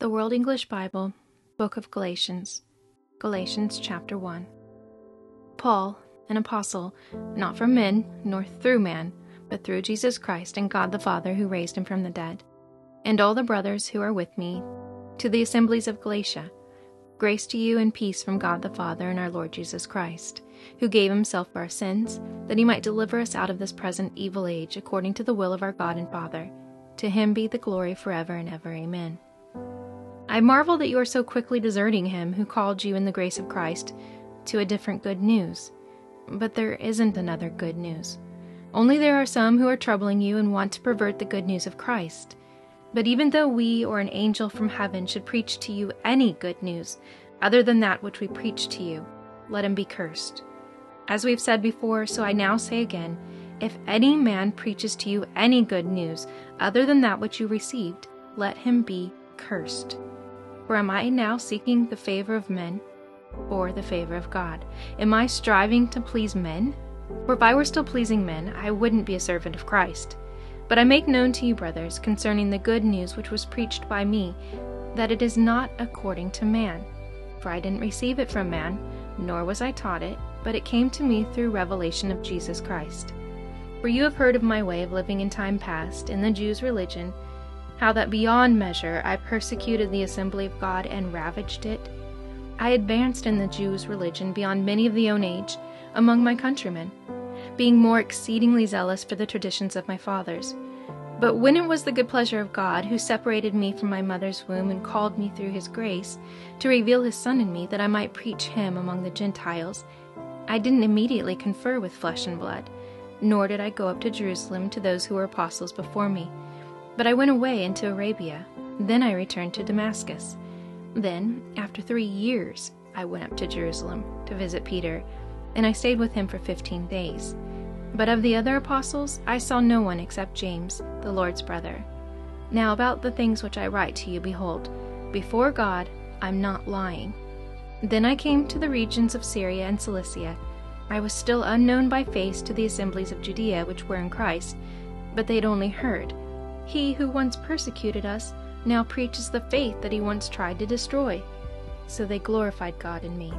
The World English Bible, Book of Galatians, Galatians chapter 1. Paul, an apostle, not from men, nor through man, but through Jesus Christ and God the Father who raised him from the dead, and all the brothers who are with me, to the assemblies of Galatia, grace to you and peace from God the Father and our Lord Jesus Christ, who gave himself for our sins, that he might deliver us out of this present evil age according to the will of our God and Father. To him be the glory forever and ever. Amen. I marvel that you are so quickly deserting him who called you in the grace of Christ to a different good news. But there isn't another good news. Only there are some who are troubling you and want to pervert the good news of Christ. But even though we or an angel from heaven should preach to you any good news other than that which we preach to you, let him be cursed. As we've said before, so I now say again if any man preaches to you any good news other than that which you received, let him be cursed. For am I now seeking the favor of men or the favor of God? Am I striving to please men? For if I were still pleasing men, I wouldn't be a servant of Christ. But I make known to you, brothers, concerning the good news which was preached by me, that it is not according to man. For I didn't receive it from man, nor was I taught it, but it came to me through revelation of Jesus Christ. For you have heard of my way of living in time past, in the Jews' religion how that beyond measure I persecuted the assembly of God and ravaged it. I advanced in the Jews' religion beyond many of the own age among my countrymen, being more exceedingly zealous for the traditions of my fathers. But when it was the good pleasure of God, who separated me from my mother's womb and called me through his grace, to reveal his Son in me that I might preach him among the Gentiles, I didn't immediately confer with flesh and blood, nor did I go up to Jerusalem to those who were apostles before me but I went away into Arabia. Then I returned to Damascus. Then, after three years, I went up to Jerusalem to visit Peter, and I stayed with him for fifteen days. But of the other apostles, I saw no one except James, the Lord's brother. Now, about the things which I write to you, behold, before God, I'm not lying. Then I came to the regions of Syria and Cilicia. I was still unknown by face to the assemblies of Judea which were in Christ, but they had only heard he who once persecuted us now preaches the faith that he once tried to destroy. So they glorified God in me.